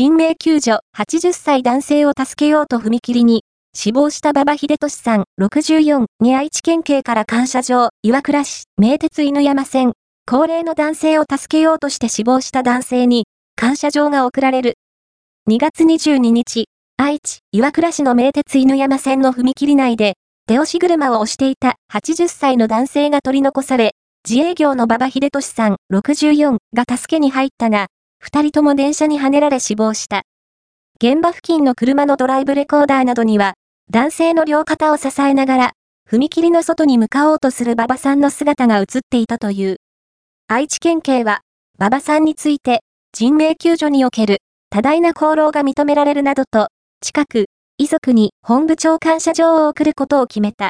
人命救助80歳男性を助けようと踏切に、死亡した馬場秀俊さん64に愛知県警から感謝状、岩倉市、名鉄犬山線、高齢の男性を助けようとして死亡した男性に、感謝状が贈られる。2月22日、愛知、岩倉市の名鉄犬山線の踏切内で、手押し車を押していた80歳の男性が取り残され、自営業の馬場秀俊さん64が助けに入ったが、二人とも電車にはねられ死亡した。現場付近の車のドライブレコーダーなどには、男性の両肩を支えながら、踏切の外に向かおうとする馬場さんの姿が映っていたという。愛知県警は、馬場さんについて、人命救助における多大な功労が認められるなどと、近く、遺族に本部長感謝状を送ることを決めた。